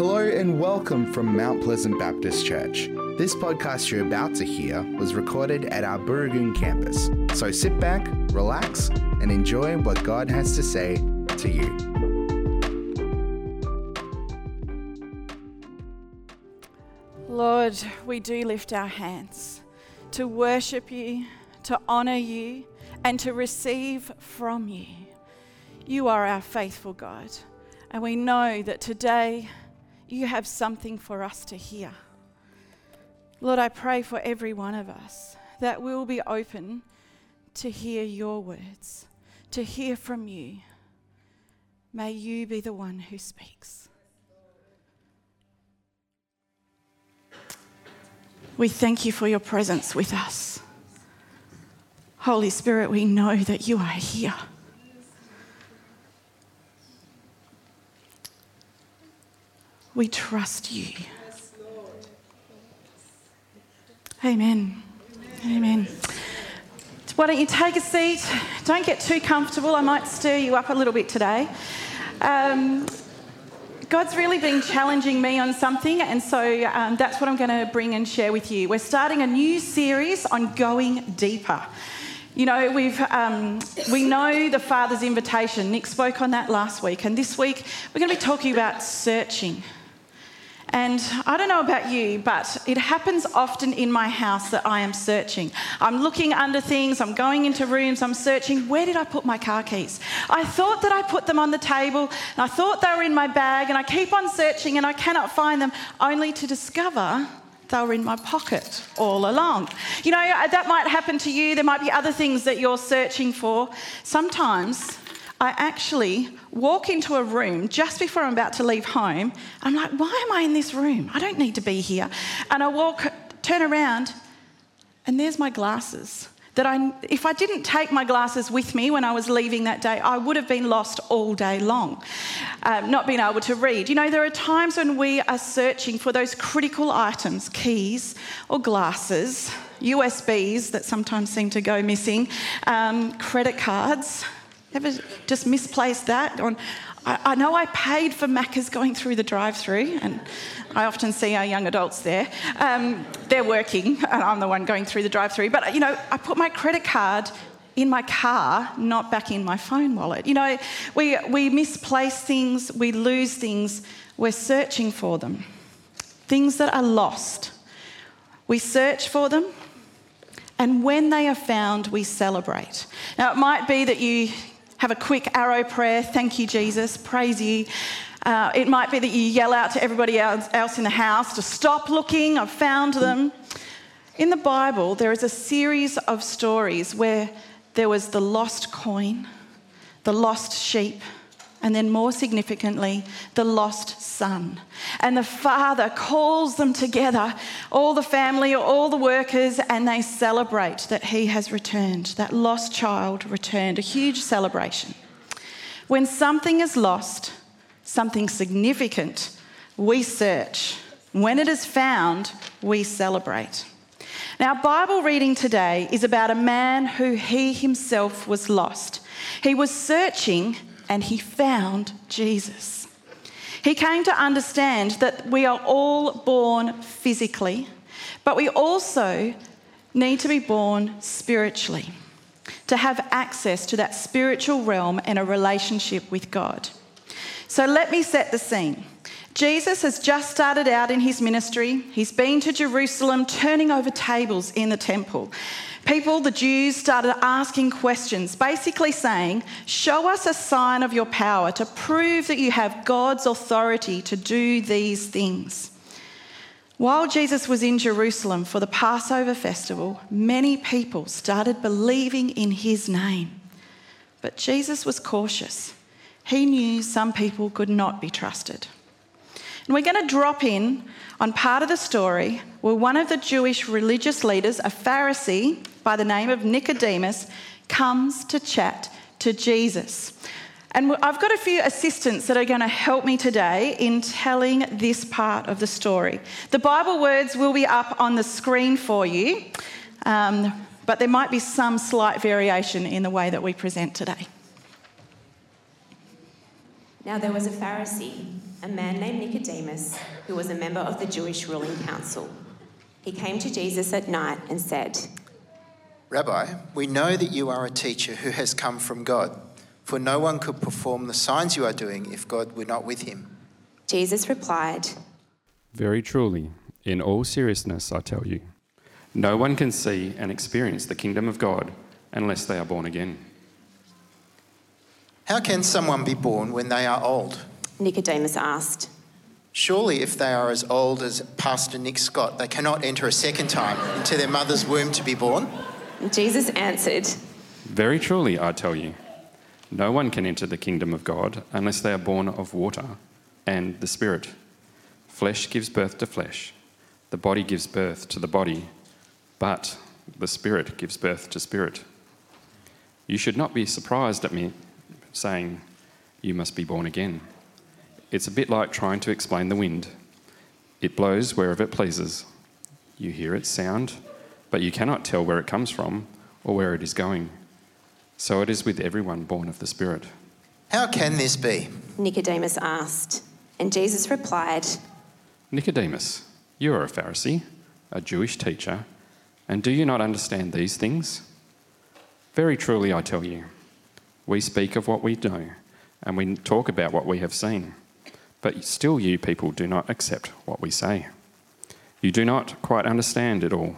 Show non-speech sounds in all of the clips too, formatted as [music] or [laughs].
Hello and welcome from Mount Pleasant Baptist Church. This podcast you're about to hear was recorded at our Burragoon campus. So sit back, relax, and enjoy what God has to say to you. Lord, we do lift our hands to worship you, to honour you, and to receive from you. You are our faithful God, and we know that today you have something for us to hear. Lord, I pray for every one of us that we'll be open to hear your words, to hear from you. May you be the one who speaks. We thank you for your presence with us. Holy Spirit, we know that you are here. We trust you. Amen. Amen. Why don't you take a seat? Don't get too comfortable. I might stir you up a little bit today. Um, God's really been challenging me on something, and so um, that's what I'm going to bring and share with you. We're starting a new series on going deeper. You know, we've, um, we know the Father's invitation. Nick spoke on that last week, and this week we're going to be talking about searching. And I don't know about you, but it happens often in my house that I am searching. I'm looking under things, I'm going into rooms, I'm searching. Where did I put my car keys? I thought that I put them on the table, and I thought they were in my bag, and I keep on searching and I cannot find them, only to discover they were in my pocket all along. You know, that might happen to you. There might be other things that you're searching for. Sometimes I actually walk into a room just before I'm about to leave home. I'm like, why am I in this room? I don't need to be here. And I walk, turn around, and there's my glasses. That I, if I didn't take my glasses with me when I was leaving that day, I would have been lost all day long, um, not being able to read. You know, there are times when we are searching for those critical items, keys or glasses, USBs that sometimes seem to go missing, um, credit cards Ever just misplaced that? I, I know I paid for Macca's going through the drive-through, and I often see our young adults there. Um, they're working, and I'm the one going through the drive-through. But you know, I put my credit card in my car, not back in my phone wallet. You know, we we misplace things, we lose things. We're searching for them, things that are lost. We search for them, and when they are found, we celebrate. Now, it might be that you have a quick arrow prayer, thank you, Jesus, praise you. Uh, it might be that you yell out to everybody else, else in the house to stop looking, I've found them. In the Bible, there is a series of stories where there was the lost coin, the lost sheep, and then more significantly, the lost son. And the father calls them together, all the family, all the workers, and they celebrate that he has returned, that lost child returned, a huge celebration. When something is lost, something significant, we search. When it is found, we celebrate. Now, Bible reading today is about a man who he himself was lost. He was searching and he found Jesus. He came to understand that we are all born physically, but we also need to be born spiritually to have access to that spiritual realm and a relationship with God. So let me set the scene. Jesus has just started out in his ministry. He's been to Jerusalem turning over tables in the temple people, the Jews, started asking questions, basically saying, Show us a sign of your power to prove that you have God's authority to do these things. While Jesus was in Jerusalem for the Passover festival, many people started believing in his name. But Jesus was cautious. He knew some people could not be trusted. And we're going to drop in on part of the story where one of the Jewish religious leaders, a Pharisee by the name of Nicodemus, comes to chat to Jesus. And I've got a few assistants that are going to help me today in telling this part of the story. The Bible words will be up on the screen for you, um, but there might be some slight variation in the way that we present today. Now there was a Pharisee a man named Nicodemus, who was a member of the Jewish ruling council. He came to Jesus at night and said, Rabbi, we know that you are a teacher who has come from God, for no one could perform the signs you are doing if God were not with him. Jesus replied, Very truly, in all seriousness, I tell you, no one can see and experience the kingdom of God unless they are born again. How can someone be born when they are old? Nicodemus asked. Surely, if they are as old as Pastor Nick Scott, they cannot enter a second time into their mother's womb to be born? Jesus answered, Very truly, I tell you, no one can enter the kingdom of God unless they are born of water and the Spirit. Flesh gives birth to flesh, the body gives birth to the body, but the Spirit gives birth to spirit. You should not be surprised at me saying, You must be born again. It's a bit like trying to explain the wind. It blows wherever it pleases. You hear its sound, but you cannot tell where it comes from or where it is going. So it is with everyone born of the Spirit. How can this be? Nicodemus asked. And Jesus replied, Nicodemus, you are a Pharisee, a Jewish teacher, and do you not understand these things? Very truly, I tell you, we speak of what we know, and we talk about what we have seen, but still you people do not accept what we say. You do not quite understand it all.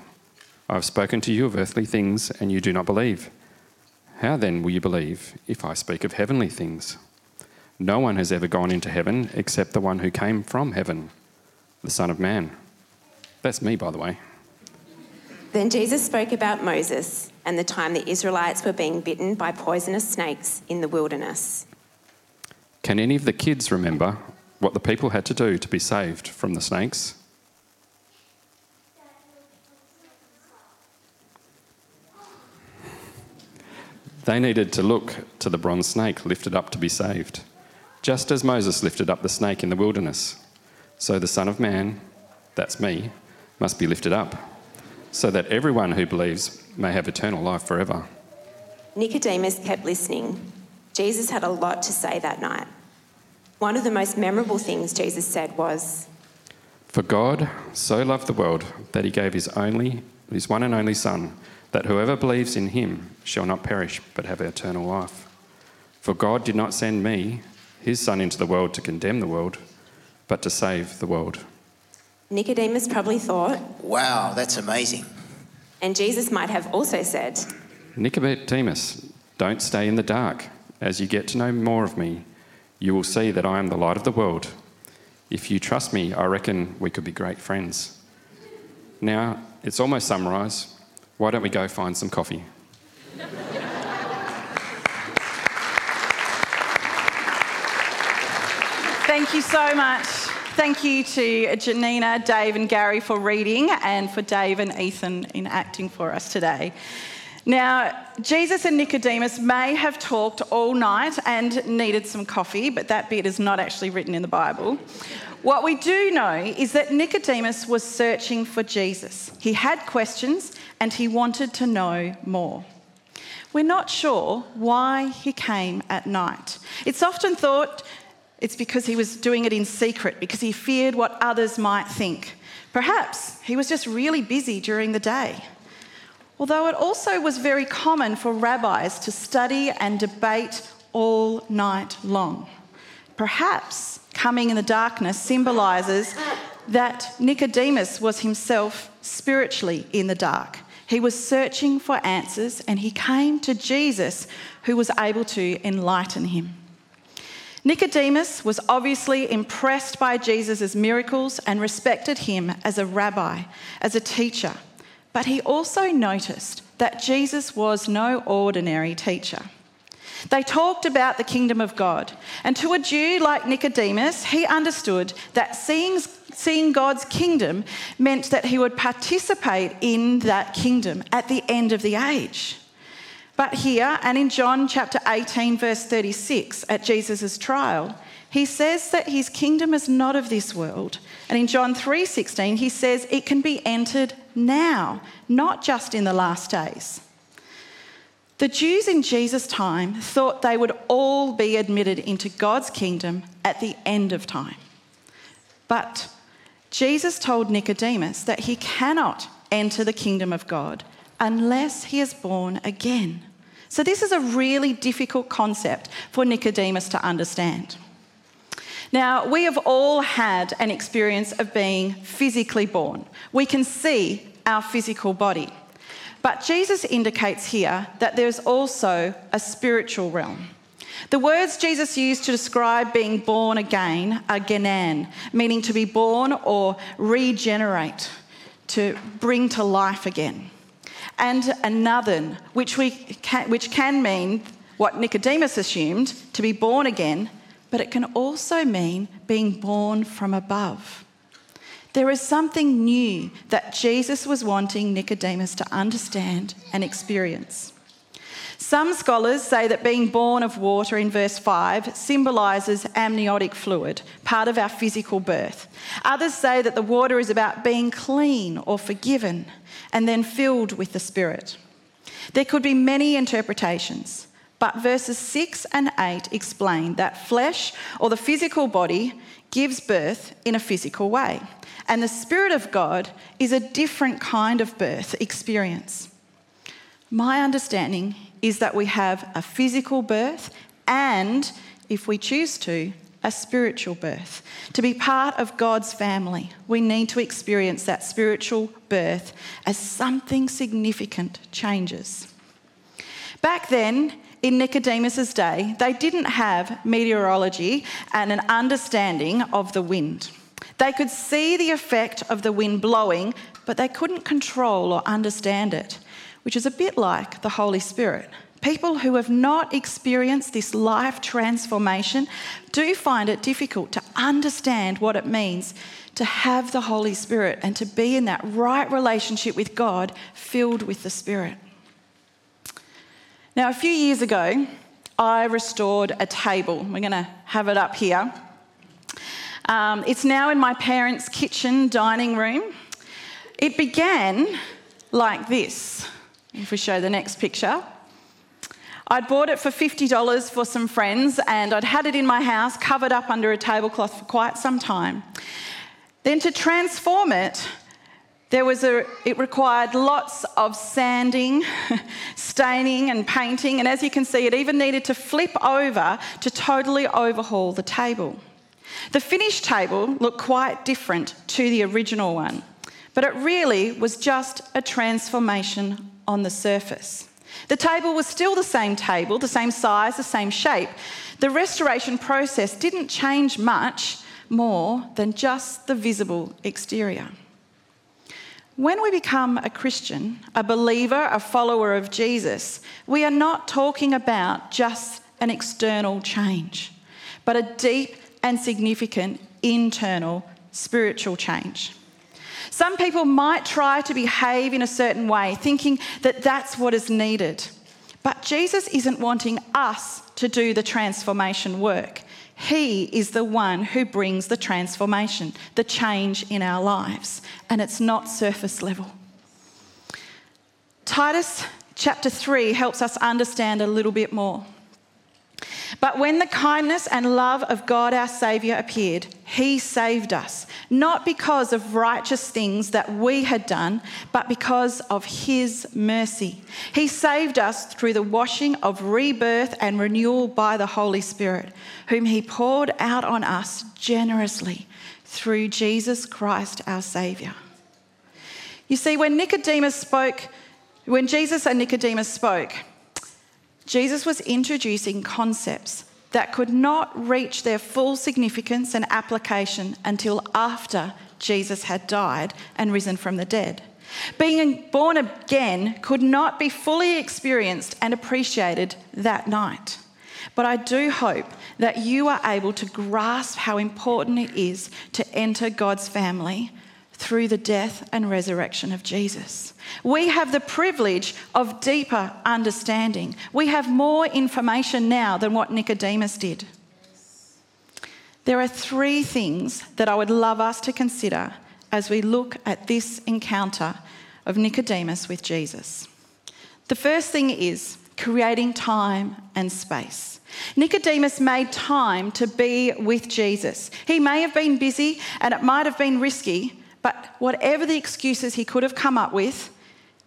I have spoken to you of earthly things, and you do not believe. How then will you believe if I speak of heavenly things? No one has ever gone into heaven except the one who came from heaven, the Son of Man. That's me, by the way. Then Jesus spoke about Moses and the time the Israelites were being bitten by poisonous snakes in the wilderness. Can any of the kids remember what the people had to do to be saved from the snakes? They needed to look to the bronze snake lifted up to be saved, just as Moses lifted up the snake in the wilderness. So the Son of Man, that's me, must be lifted up, so that everyone who believes may have eternal life forever. Nicodemus kept listening. Jesus had a lot to say that night. One of the most memorable things Jesus said was, For God so loved the world that he gave his only his one and only son that whoever believes in him shall not perish but have eternal life. For God did not send me, his son into the world to condemn the world, but to save the world. Nicodemus probably thought, Wow, that's amazing. and Jesus might have also said, Nicodemus, don't stay in the dark. As you get to know more of me, you will see that I am the light of the world. If you trust me, I reckon we could be great friends. Now, it's almost sunrise. Why don't we go find some coffee? Thank you so much. Thank you to Janina, Dave, and Gary for reading, and for Dave and Ethan in acting for us today. Now, Jesus and Nicodemus may have talked all night and needed some coffee, but that bit is not actually written in the Bible. What we do know is that Nicodemus was searching for Jesus. He had questions and he wanted to know more. We're not sure why he came at night. It's often thought it's because he was doing it in secret, because he feared what others might think. Perhaps he was just really busy during the day. Although it also was very common for rabbis to study and debate all night long. Perhaps coming in the darkness symbolises that Nicodemus was himself spiritually in the dark. He was searching for answers and he came to Jesus, who was able to enlighten him. Nicodemus was obviously impressed by Jesus' miracles and respected him as a rabbi, as a teacher. But he also noticed that Jesus was no ordinary teacher. They talked about the kingdom of God, and to a Jew like Nicodemus, he understood that seeing, seeing God's kingdom meant that he would participate in that kingdom at the end of the age. But here, and in John chapter 18, verse 36, at Jesus' trial, he says that his kingdom is not of this world. And in John 3:16, he says it can be entered now, not just in the last days. The Jews in Jesus' time thought they would all be admitted into God's kingdom at the end of time. But Jesus told Nicodemus that he cannot enter the kingdom of God unless he is born again. So, this is a really difficult concept for Nicodemus to understand. Now, we have all had an experience of being physically born. We can see our physical body. But Jesus indicates here that there's also a spiritual realm. The words Jesus used to describe being born again are genan, meaning to be born or regenerate, to bring to life again. And anothen, which, we can, which can mean what Nicodemus assumed, to be born again, but it can also mean being born from above. There is something new that Jesus was wanting Nicodemus to understand and experience. Some scholars say that being born of water in verse 5 symbolises amniotic fluid, part of our physical birth. Others say that the water is about being clean or forgiven and then filled with the Spirit. There could be many interpretations. But verses 6 and 8 explain that flesh or the physical body gives birth in a physical way. And the Spirit of God is a different kind of birth experience. My understanding is that we have a physical birth and, if we choose to, a spiritual birth. To be part of God's family, we need to experience that spiritual birth as something significant changes. Back then, in Nicodemus's day, they didn't have meteorology and an understanding of the wind. They could see the effect of the wind blowing, but they couldn't control or understand it, which is a bit like the Holy Spirit. People who have not experienced this life transformation do find it difficult to understand what it means to have the Holy Spirit and to be in that right relationship with God filled with the Spirit. Now, a few years ago, I restored a table. We're going to have it up here. Um, it's now in my parents' kitchen dining room. It began like this. If we show the next picture, I'd bought it for $50 for some friends and I'd had it in my house covered up under a tablecloth for quite some time. Then to transform it, there was a, it required lots of sanding, [laughs] staining, and painting, and as you can see, it even needed to flip over to totally overhaul the table. The finished table looked quite different to the original one, but it really was just a transformation on the surface. The table was still the same table, the same size, the same shape. The restoration process didn't change much more than just the visible exterior. When we become a Christian, a believer, a follower of Jesus, we are not talking about just an external change, but a deep and significant internal spiritual change. Some people might try to behave in a certain way, thinking that that's what is needed. But Jesus isn't wanting us to do the transformation work. He is the one who brings the transformation, the change in our lives, and it's not surface level. Titus chapter 3 helps us understand a little bit more. But when the kindness and love of God our Saviour appeared, He saved us, not because of righteous things that we had done, but because of His mercy. He saved us through the washing of rebirth and renewal by the Holy Spirit, whom He poured out on us generously through Jesus Christ our Saviour. You see, when Nicodemus spoke, when Jesus and Nicodemus spoke, Jesus was introducing concepts that could not reach their full significance and application until after Jesus had died and risen from the dead. Being born again could not be fully experienced and appreciated that night. But I do hope that you are able to grasp how important it is to enter God's family through the death and resurrection of Jesus. We have the privilege of deeper understanding. We have more information now than what Nicodemus did. There are three things that I would love us to consider as we look at this encounter of Nicodemus with Jesus. The first thing is creating time and space. Nicodemus made time to be with Jesus. He may have been busy and it might have been risky, but whatever the excuses he could have come up with,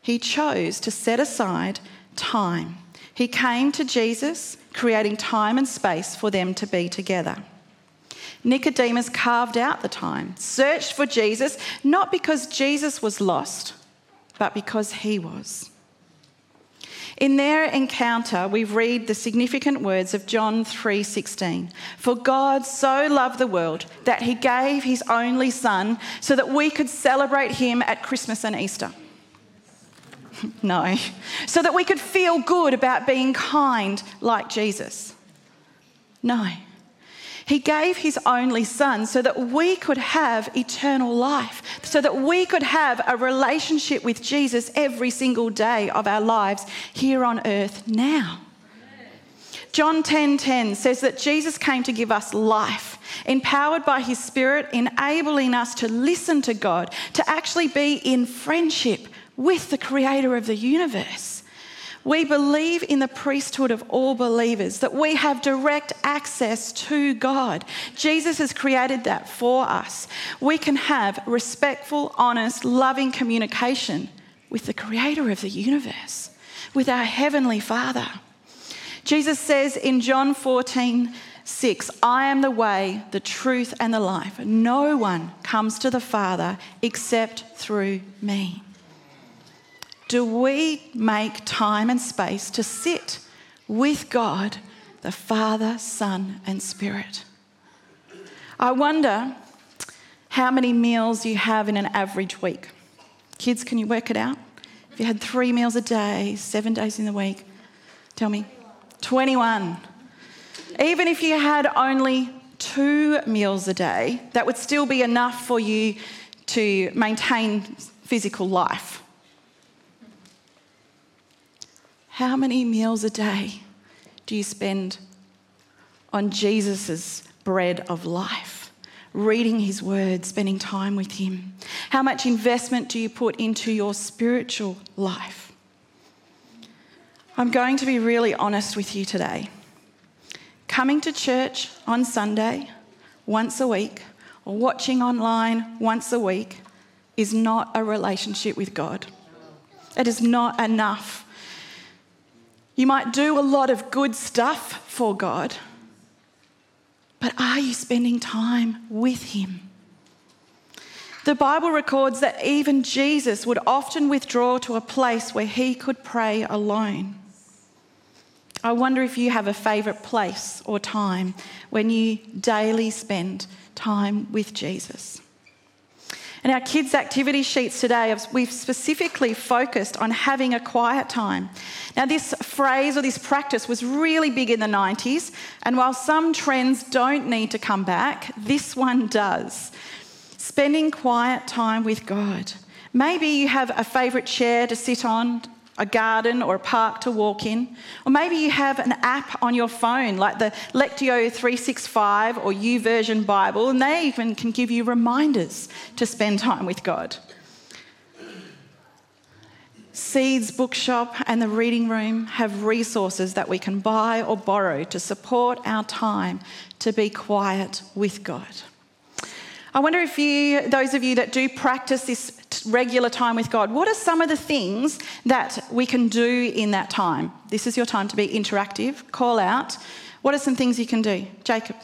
he chose to set aside time. He came to Jesus, creating time and space for them to be together. Nicodemus carved out the time, searched for Jesus, not because Jesus was lost, but because he was. In their encounter, we read the significant words of John 3:16. For God so loved the world that he gave his only son so that we could celebrate him at Christmas and Easter. [laughs] no. So that we could feel good about being kind like Jesus. No. He gave his only son so that we could have eternal life, so that we could have a relationship with Jesus every single day of our lives here on earth now. John 10:10 10, 10 says that Jesus came to give us life, empowered by his spirit, enabling us to listen to God, to actually be in friendship with the creator of the universe. We believe in the priesthood of all believers, that we have direct access to God. Jesus has created that for us. We can have respectful, honest, loving communication with the creator of the universe, with our heavenly Father. Jesus says in John 14, 6, I am the way, the truth, and the life. No one comes to the Father except through me do we make time and space to sit with God, the Father, Son, and Spirit? I wonder how many meals you have in an average week. Kids, can you work it out? If you had three meals a day, seven days in the week, tell me. 21. Even if you had only two meals a day, that would still be enough for you to maintain physical life. How many meals a day do you spend on Jesus' bread of life? Reading his word, spending time with him? How much investment do you put into your spiritual life? I'm going to be really honest with you today. Coming to church on Sunday once a week or watching online once a week is not a relationship with God. It is not enough you might do a lot of good stuff for God, but are you spending time with Him? The Bible records that even Jesus would often withdraw to a place where he could pray alone. I wonder if you have a favourite place or time when you daily spend time with Jesus. In our kids' activity sheets today, we've specifically focused on having a quiet time. Now, this phrase or this practice was really big in the 90s, and while some trends don't need to come back, this one does. Spending quiet time with God. Maybe you have a favourite chair to sit on, a garden or a park to walk in. Or maybe you have an app on your phone like the Lectio 365 or YouVersion Bible, and they even can give you reminders to spend time with God. Seeds Bookshop and the Reading Room have resources that we can buy or borrow to support our time to be quiet with God. I wonder if you, those of you that do practice this regular time with God, what are some of the things that we can do in that time? This is your time to be interactive, call out. What are some things you can do? Jacob?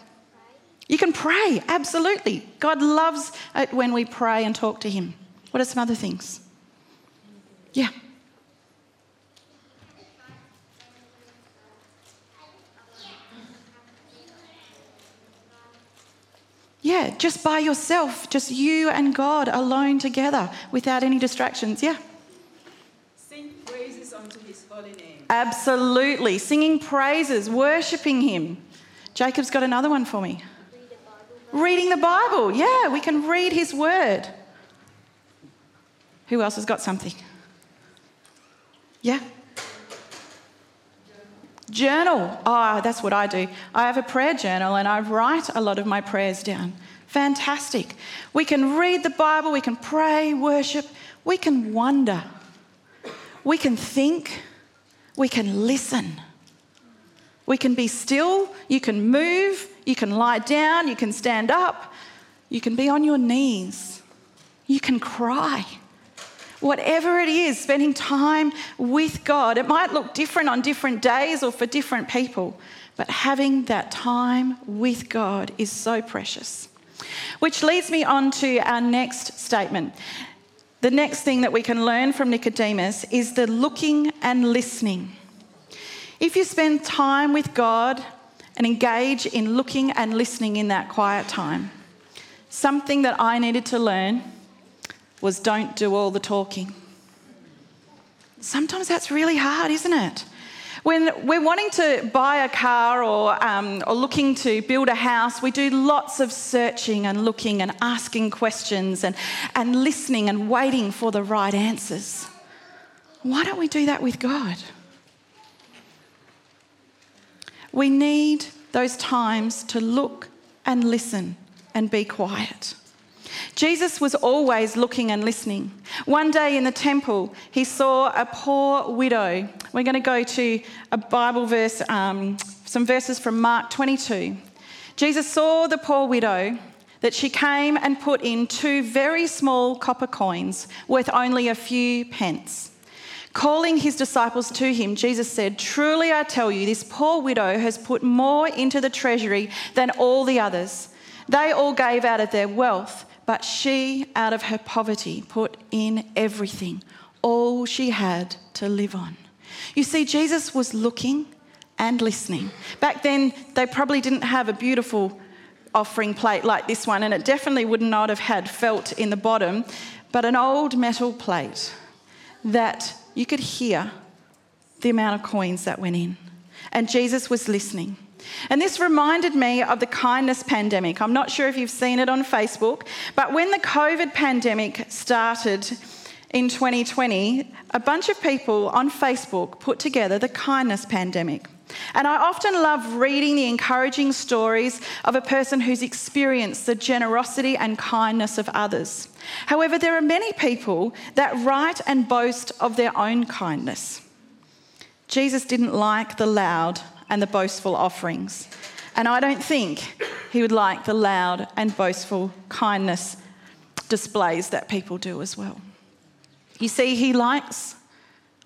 You can pray, absolutely. God loves it when we pray and talk to Him. What are some other things? Yeah. Yeah, just by yourself, just you and God alone together without any distractions. Yeah. Sing praises unto his holy name. Absolutely. Singing praises, worshipping him. Jacob's got another one for me. Reading the Bible. Yeah, we can read his word. Who else has got something? Yeah. Journal. Oh, that's what I do. I have a prayer journal and I write a lot of my prayers down. Fantastic. We can read the Bible, we can pray, worship, we can wonder, we can think, we can listen. We can be still, you can move, you can lie down, you can stand up, you can be on your knees, you can cry. Whatever it is, spending time with God, it might look different on different days or for different people, but having that time with God is so precious. Which leads me on to our next statement. The next thing that we can learn from Nicodemus is the looking and listening. If you spend time with God and engage in looking and listening in that quiet time, something that I needed to learn was don't do all the talking. Sometimes that's really hard, isn't it? When we're wanting to buy a car or, um, or looking to build a house, we do lots of searching and looking and asking questions and, and listening and waiting for the right answers. Why don't we do that with God? We need those times to look and listen and be quiet. Jesus was always looking and listening. One day in the temple, he saw a poor widow. We're going to go to a Bible verse, um, some verses from Mark 22. Jesus saw the poor widow that she came and put in two very small copper coins worth only a few pence. Calling his disciples to him, Jesus said, Truly I tell you, this poor widow has put more into the treasury than all the others. They all gave out of their wealth but she, out of her poverty, put in everything, all she had to live on. You see, Jesus was looking and listening. Back then, they probably didn't have a beautiful offering plate like this one, and it definitely would not have had felt in the bottom, but an old metal plate that you could hear the amount of coins that went in. And Jesus was listening. And this reminded me of the kindness pandemic. I'm not sure if you've seen it on Facebook, but when the COVID pandemic started in 2020, a bunch of people on Facebook put together the kindness pandemic. And I often love reading the encouraging stories of a person who's experienced the generosity and kindness of others. However, there are many people that write and boast of their own kindness. Jesus didn't like the loud and the boastful offerings. And I don't think he would like the loud and boastful kindness displays that people do as well. You see, he likes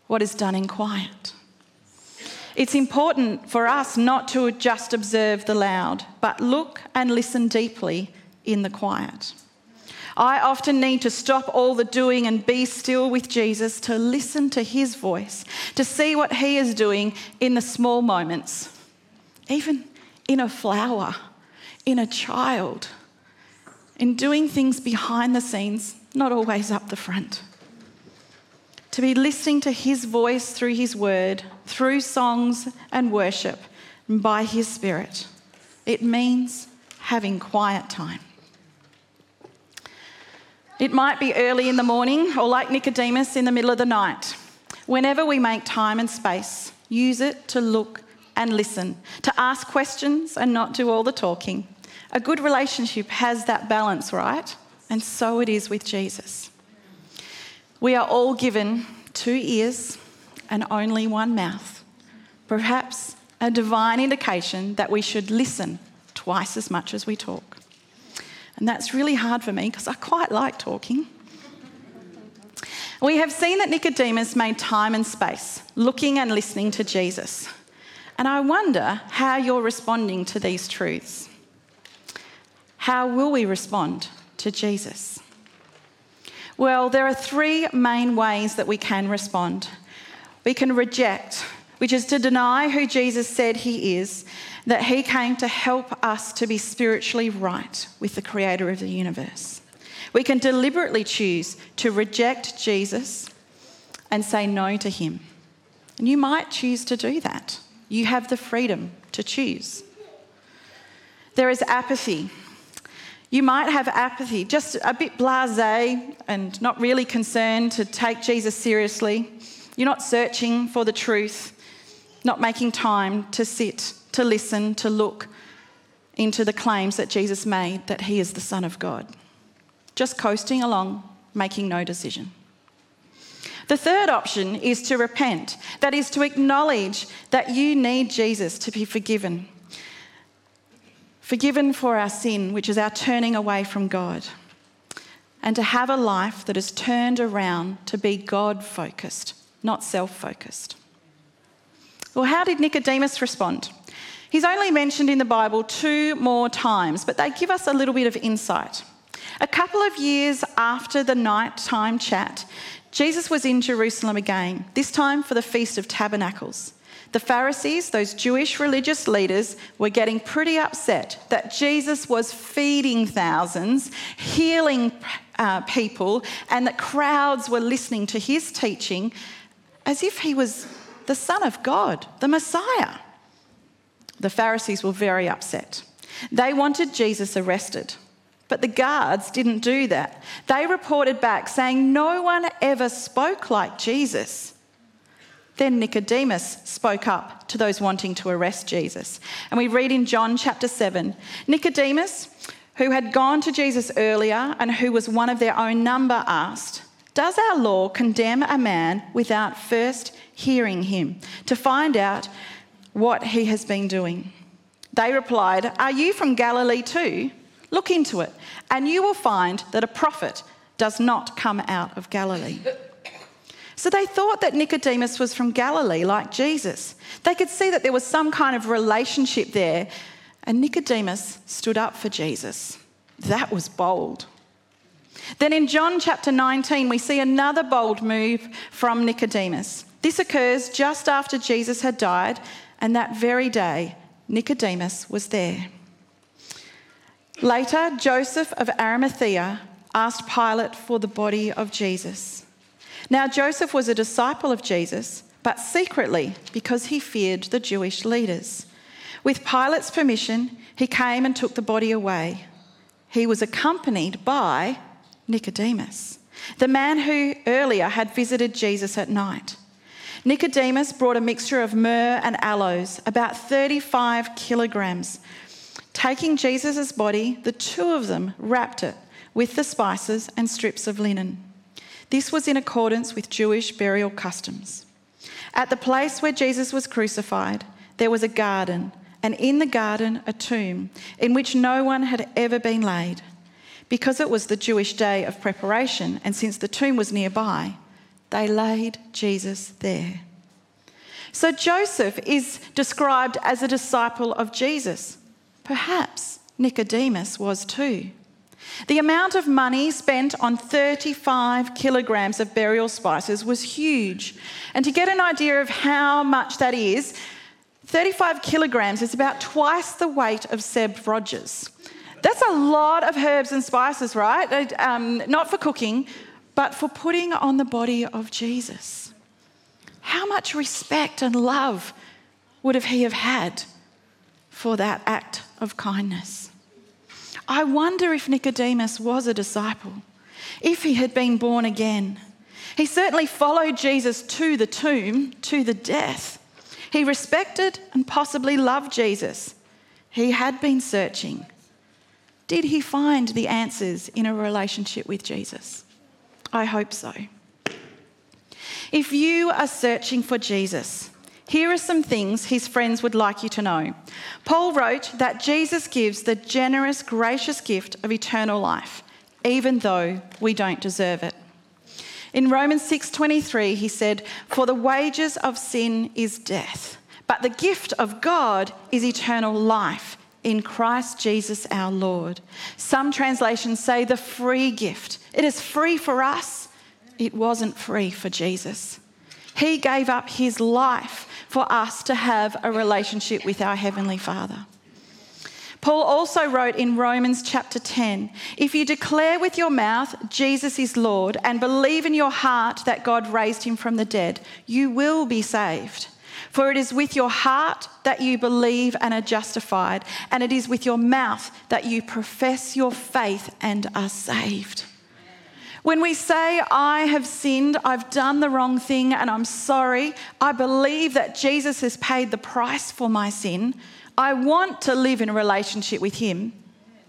what is done in quiet. It's important for us not to just observe the loud, but look and listen deeply in the quiet. I often need to stop all the doing and be still with Jesus to listen to his voice, to see what he is doing in the small moments, even in a flower, in a child, in doing things behind the scenes, not always up the front. To be listening to his voice through his word, through songs and worship, and by his spirit. It means having quiet time. It might be early in the morning or like Nicodemus in the middle of the night. Whenever we make time and space, use it to look and listen, to ask questions and not do all the talking. A good relationship has that balance, right? And so it is with Jesus. We are all given two ears and only one mouth. Perhaps a divine indication that we should listen twice as much as we talk. And that's really hard for me because I quite like talking. We have seen that Nicodemus made time and space looking and listening to Jesus. And I wonder how you're responding to these truths. How will we respond to Jesus? Well, there are three main ways that we can respond. We can reject, which is to deny who Jesus said he is that he came to help us to be spiritually right with the creator of the universe. We can deliberately choose to reject Jesus and say no to him. And you might choose to do that. You have the freedom to choose. There is apathy. You might have apathy, just a bit blase and not really concerned to take Jesus seriously. You're not searching for the truth, not making time to sit to listen, to look into the claims that Jesus made that he is the Son of God. Just coasting along, making no decision. The third option is to repent, that is, to acknowledge that you need Jesus to be forgiven. Forgiven for our sin, which is our turning away from God, and to have a life that is turned around to be God focused, not self focused. Well, how did Nicodemus respond? He's only mentioned in the Bible two more times, but they give us a little bit of insight. A couple of years after the nighttime chat, Jesus was in Jerusalem again, this time for the Feast of Tabernacles. The Pharisees, those Jewish religious leaders, were getting pretty upset that Jesus was feeding thousands, healing uh, people, and that crowds were listening to his teaching as if he was the Son of God, the Messiah. The Pharisees were very upset. They wanted Jesus arrested. But the guards didn't do that. They reported back saying no one ever spoke like Jesus. Then Nicodemus spoke up to those wanting to arrest Jesus. And we read in John chapter 7 Nicodemus, who had gone to Jesus earlier and who was one of their own number, asked, Does our law condemn a man without first hearing him to find out what he has been doing? They replied, Are you from Galilee too? Look into it, and you will find that a prophet does not come out of Galilee. [coughs] So they thought that Nicodemus was from Galilee, like Jesus. They could see that there was some kind of relationship there, and Nicodemus stood up for Jesus. That was bold. Then in John chapter 19, we see another bold move from Nicodemus. This occurs just after Jesus had died, and that very day, Nicodemus was there. Later, Joseph of Arimathea asked Pilate for the body of Jesus. Now, Joseph was a disciple of Jesus, but secretly because he feared the Jewish leaders. With Pilate's permission, he came and took the body away. He was accompanied by Nicodemus, the man who earlier had visited Jesus at night. Nicodemus brought a mixture of myrrh and aloes, about 35 kilograms Taking Jesus' body, the two of them wrapped it with the spices and strips of linen. This was in accordance with Jewish burial customs. At the place where Jesus was crucified, there was a garden, and in the garden, a tomb in which no one had ever been laid. Because it was the Jewish day of preparation, and since the tomb was nearby, they laid Jesus there. So Joseph is described as a disciple of Jesus. Perhaps Nicodemus was too. The amount of money spent on 35 kilograms of burial spices was huge. And to get an idea of how much that is, 35 kilograms is about twice the weight of Seb Rogers. That's a lot of herbs and spices, right? Um, not for cooking, but for putting on the body of Jesus. How much respect and love would have he have had for that act of kindness. I wonder if Nicodemus was a disciple, if he had been born again. He certainly followed Jesus to the tomb, to the death. He respected and possibly loved Jesus. He had been searching. Did he find the answers in a relationship with Jesus? I hope so. If you are searching for Jesus, here are some things his friends would like you to know. Paul wrote that Jesus gives the generous, gracious gift of eternal life, even though we don't deserve it. In Romans 6:23 he said, "For the wages of sin is death, but the gift of God is eternal life in Christ Jesus our Lord." Some translations say the free gift. It is free for us. It wasn't free for Jesus. He gave up his life for us to have a relationship with our Heavenly Father. Paul also wrote in Romans chapter 10 if you declare with your mouth Jesus is Lord and believe in your heart that God raised him from the dead, you will be saved. For it is with your heart that you believe and are justified, and it is with your mouth that you profess your faith and are saved. When we say, I have sinned, I've done the wrong thing, and I'm sorry, I believe that Jesus has paid the price for my sin, I want to live in a relationship with Him,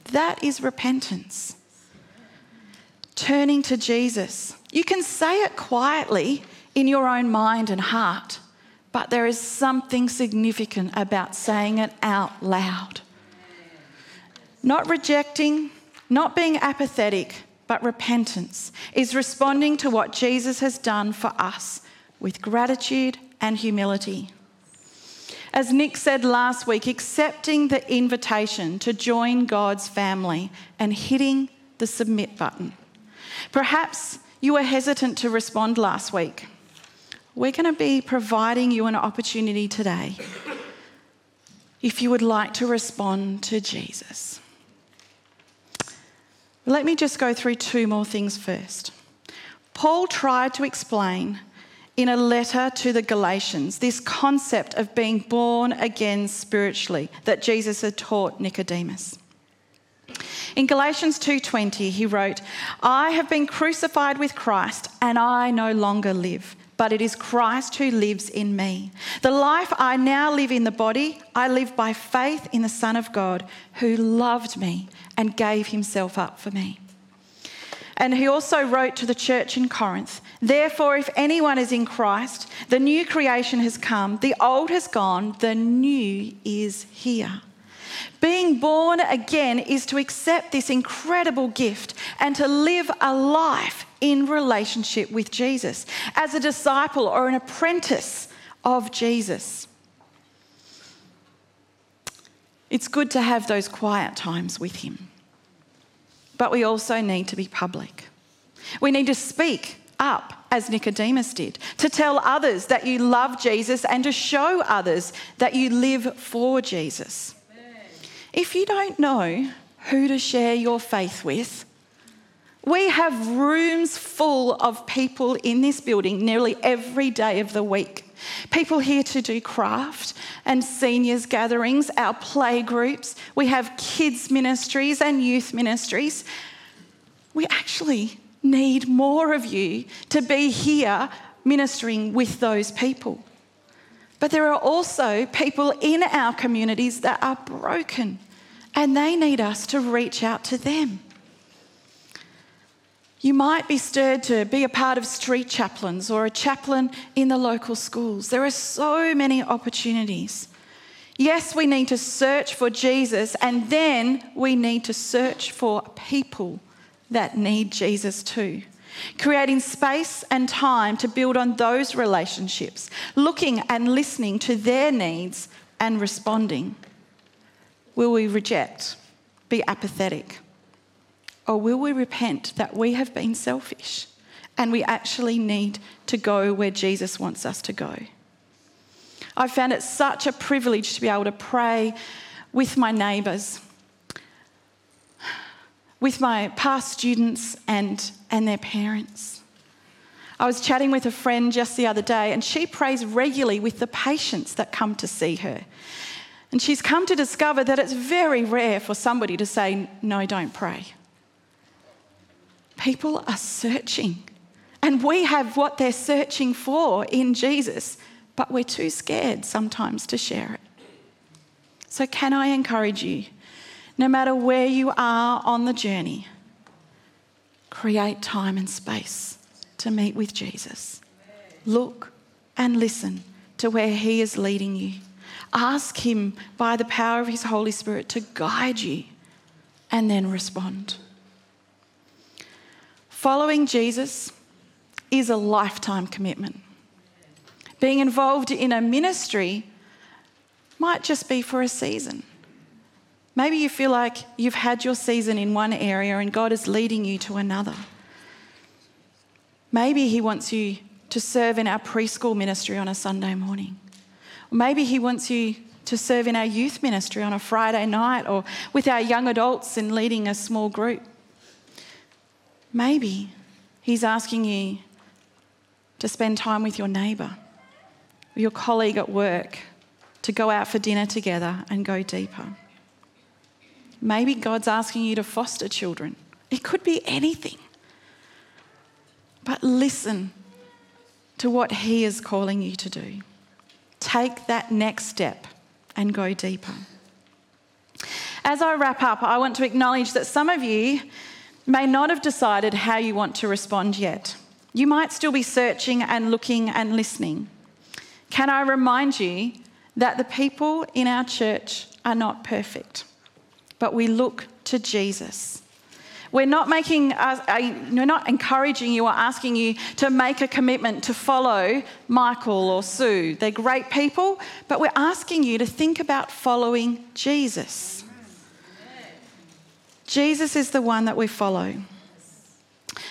that is repentance. Turning to Jesus You can say it quietly in your own mind and heart, but there is something significant about saying it out loud. Not rejecting, not being apathetic, but repentance is responding to what Jesus has done for us with gratitude and humility. As Nick said last week, accepting the invitation to join God's family and hitting the submit button. Perhaps you were hesitant to respond last week. We're going to be providing you an opportunity today if you would like to respond to Jesus. Let me just go through two more things first. Paul tried to explain in a letter to the Galatians this concept of being born again spiritually that Jesus had taught Nicodemus. In Galatians 2:20 he wrote, "I have been crucified with Christ and I no longer live, but it is Christ who lives in me. The life I now live in the body, I live by faith in the Son of God who loved me and gave himself up for me." And he also wrote to the church in Corinth Therefore, if anyone is in Christ, the new creation has come, the old has gone, the new is here. Being born again is to accept this incredible gift and to live a life in relationship with Jesus as a disciple or an apprentice of Jesus. It's good to have those quiet times with Him, but we also need to be public. We need to speak up as Nicodemus did, to tell others that you love Jesus and to show others that you live for Jesus. If you don't know who to share your faith with, we have rooms full of people in this building nearly every day of the week. People here to do craft and seniors gatherings, our play groups. We have kids ministries and youth ministries. We actually need more of you to be here ministering with those people. But there are also people in our communities that are broken and they need us to reach out to them. You might be stirred to be a part of street chaplains or a chaplain in the local schools. There are so many opportunities. Yes, we need to search for Jesus, and then we need to search for people that need Jesus too. Creating space and time to build on those relationships, looking and listening to their needs and responding. Will we reject, be apathetic? Or will we repent that we have been selfish and we actually need to go where Jesus wants us to go? I found it such a privilege to be able to pray with my neighbours, with my past students and, and their parents. I was chatting with a friend just the other day, and she prays regularly with the patients that come to see her. And she's come to discover that it's very rare for somebody to say, No, don't pray. People are searching, and we have what they're searching for in Jesus, but we're too scared sometimes to share it. So, can I encourage you, no matter where you are on the journey, create time and space to meet with Jesus. Look and listen to where He is leading you. Ask Him by the power of His Holy Spirit to guide you and then respond. Following Jesus is a lifetime commitment. Being involved in a ministry might just be for a season. Maybe you feel like you've had your season in one area and God is leading you to another. Maybe He wants you to serve in our preschool ministry on a Sunday morning. Maybe He wants you to serve in our youth ministry on a Friday night or with our young adults in leading a small group. Maybe He's asking you to spend time with your neighbour, your colleague at work, to go out for dinner together and go deeper. Maybe God's asking you to foster children. It could be anything. But listen to what He is calling you to do. Take that next step and go deeper. As I wrap up, I want to acknowledge that some of you may not have decided how you want to respond yet. You might still be searching and looking and listening. Can I remind you that the people in our church are not perfect, but we look to Jesus. We're not making we're not encouraging you or asking you to make a commitment to follow Michael or Sue. They're great people, but we're asking you to think about following Jesus. Jesus is the one that we follow.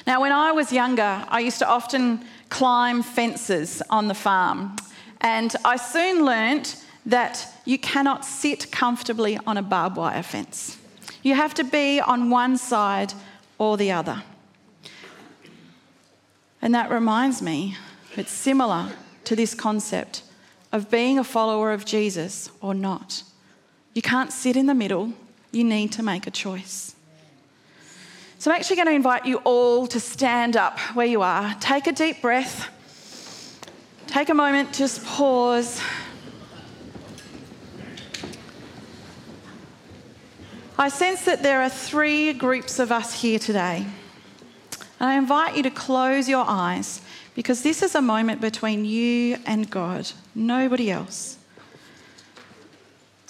Now, when I was younger, I used to often climb fences on the farm, and I soon learnt that you cannot sit comfortably on a barbed wire fence. You have to be on one side or the other. And that reminds me, it's similar to this concept of being a follower of Jesus or not. You can't sit in the middle, you need to make a choice. So I'm actually going to invite you all to stand up where you are. Take a deep breath. Take a moment, just pause. I sense that there are three groups of us here today. And I invite you to close your eyes because this is a moment between you and God, nobody else.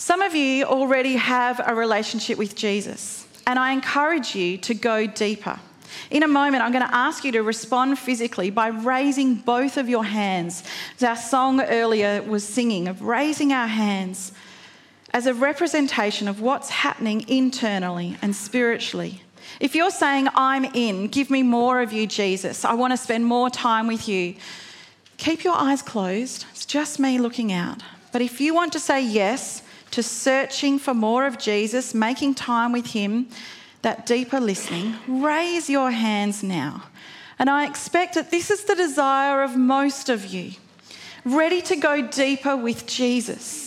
Some of you already have a relationship with Jesus, and I encourage you to go deeper. In a moment, I'm going to ask you to respond physically by raising both of your hands. As our song earlier was singing, of raising our hands as a representation of what's happening internally and spiritually. If you're saying, I'm in, give me more of you, Jesus, I want to spend more time with you, keep your eyes closed. It's just me looking out. But if you want to say yes to searching for more of Jesus, making time with Him, that deeper listening, raise your hands now. And I expect that this is the desire of most of you, ready to go deeper with Jesus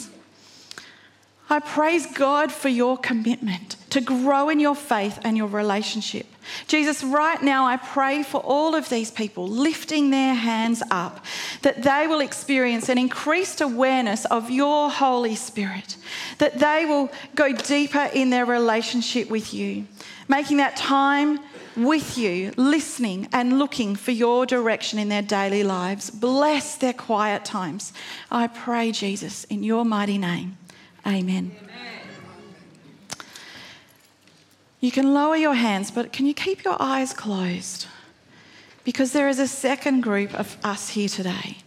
I praise God for your commitment to grow in your faith and your relationship. Jesus, right now I pray for all of these people lifting their hands up that they will experience an increased awareness of your Holy Spirit, that they will go deeper in their relationship with you, making that time with you, listening and looking for your direction in their daily lives. Bless their quiet times. I pray, Jesus, in your mighty name. Amen. You can lower your hands, but can you keep your eyes closed? Because there is a second group of us here today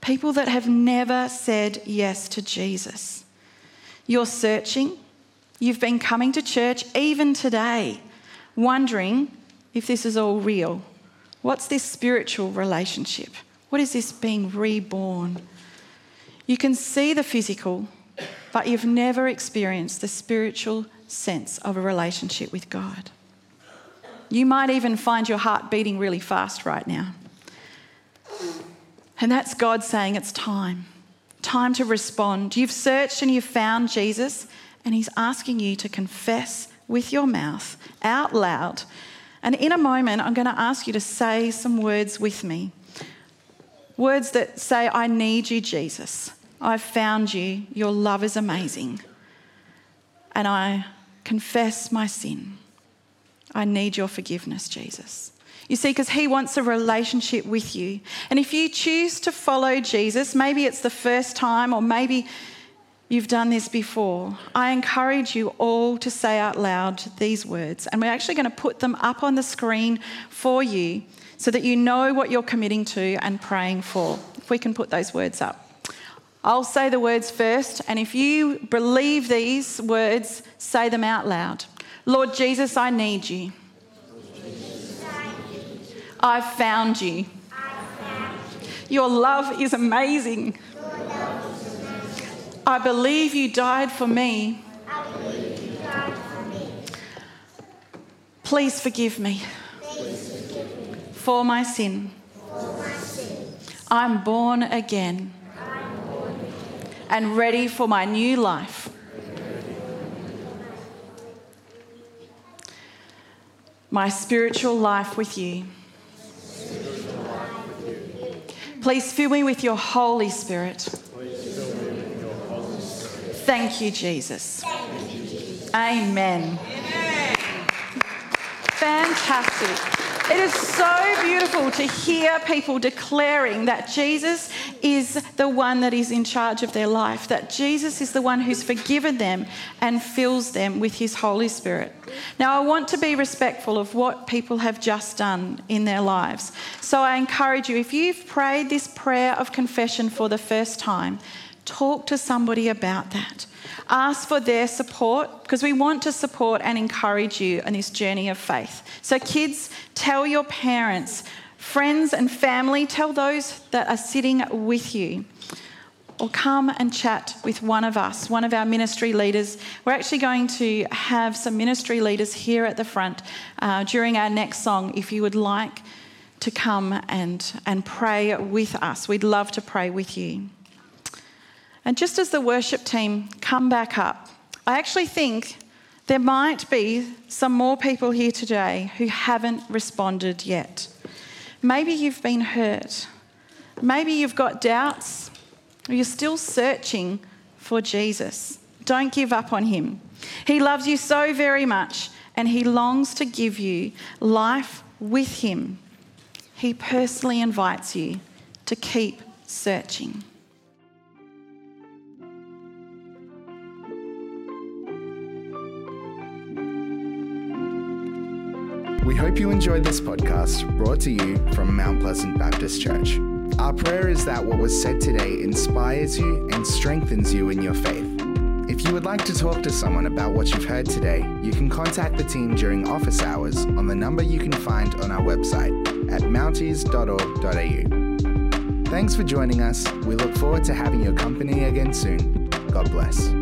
people that have never said yes to Jesus. You're searching, you've been coming to church even today, wondering if this is all real. What's this spiritual relationship? What is this being reborn? You can see the physical, but you've never experienced the spiritual sense of a relationship with God. You might even find your heart beating really fast right now. And that's God saying it's time. Time to respond. You've searched and you've found Jesus, and He's asking you to confess with your mouth out loud. And in a moment, I'm going to ask you to say some words with me. Words that say, I need you, Jesus. I've found you. Your love is amazing. And I confess my sin. I need your forgiveness, Jesus. You see, because he wants a relationship with you. And if you choose to follow Jesus, maybe it's the first time, or maybe you've done this before, I encourage you all to say out loud these words. And we're actually going to put them up on the screen for you so that you know what you're committing to and praying for. If we can put those words up. I'll say the words first, and if you believe these words, say them out loud. Lord Jesus, I need you. I've found you. Your love is amazing. I believe you died for me. Please forgive me for my sin. I'm born again and ready for my new life. My spiritual life with you. Please fill me with your Holy Spirit. Thank you, Jesus. Amen. Fantastic. It is so beautiful to hear people declaring that Jesus is the one that is in charge of their life, that Jesus is the one who's forgiven them and fills them with his Holy Spirit. Now, I want to be respectful of what people have just done in their lives. So I encourage you, if you've prayed this prayer of confession for the first time, talk to somebody about that. Ask for their support because we want to support and encourage you in this journey of faith. So, kids, tell your parents, friends, and family, tell those that are sitting with you. Or come and chat with one of us, one of our ministry leaders. We're actually going to have some ministry leaders here at the front uh, during our next song if you would like to come and, and pray with us. We'd love to pray with you. And just as the worship team come back up, I actually think there might be some more people here today who haven't responded yet. Maybe you've been hurt. Maybe you've got doubts, or you're still searching for Jesus. Don't give up on him. He loves you so very much, and he longs to give you life with him. He personally invites you to keep searching. We hope you enjoyed this podcast brought to you from Mount Pleasant Baptist Church. Our prayer is that what was said today inspires you and strengthens you in your faith. If you would like to talk to someone about what you've heard today, you can contact the team during office hours on the number you can find on our website at mounties.org.au. Thanks for joining us. We look forward to having your company again soon. God bless.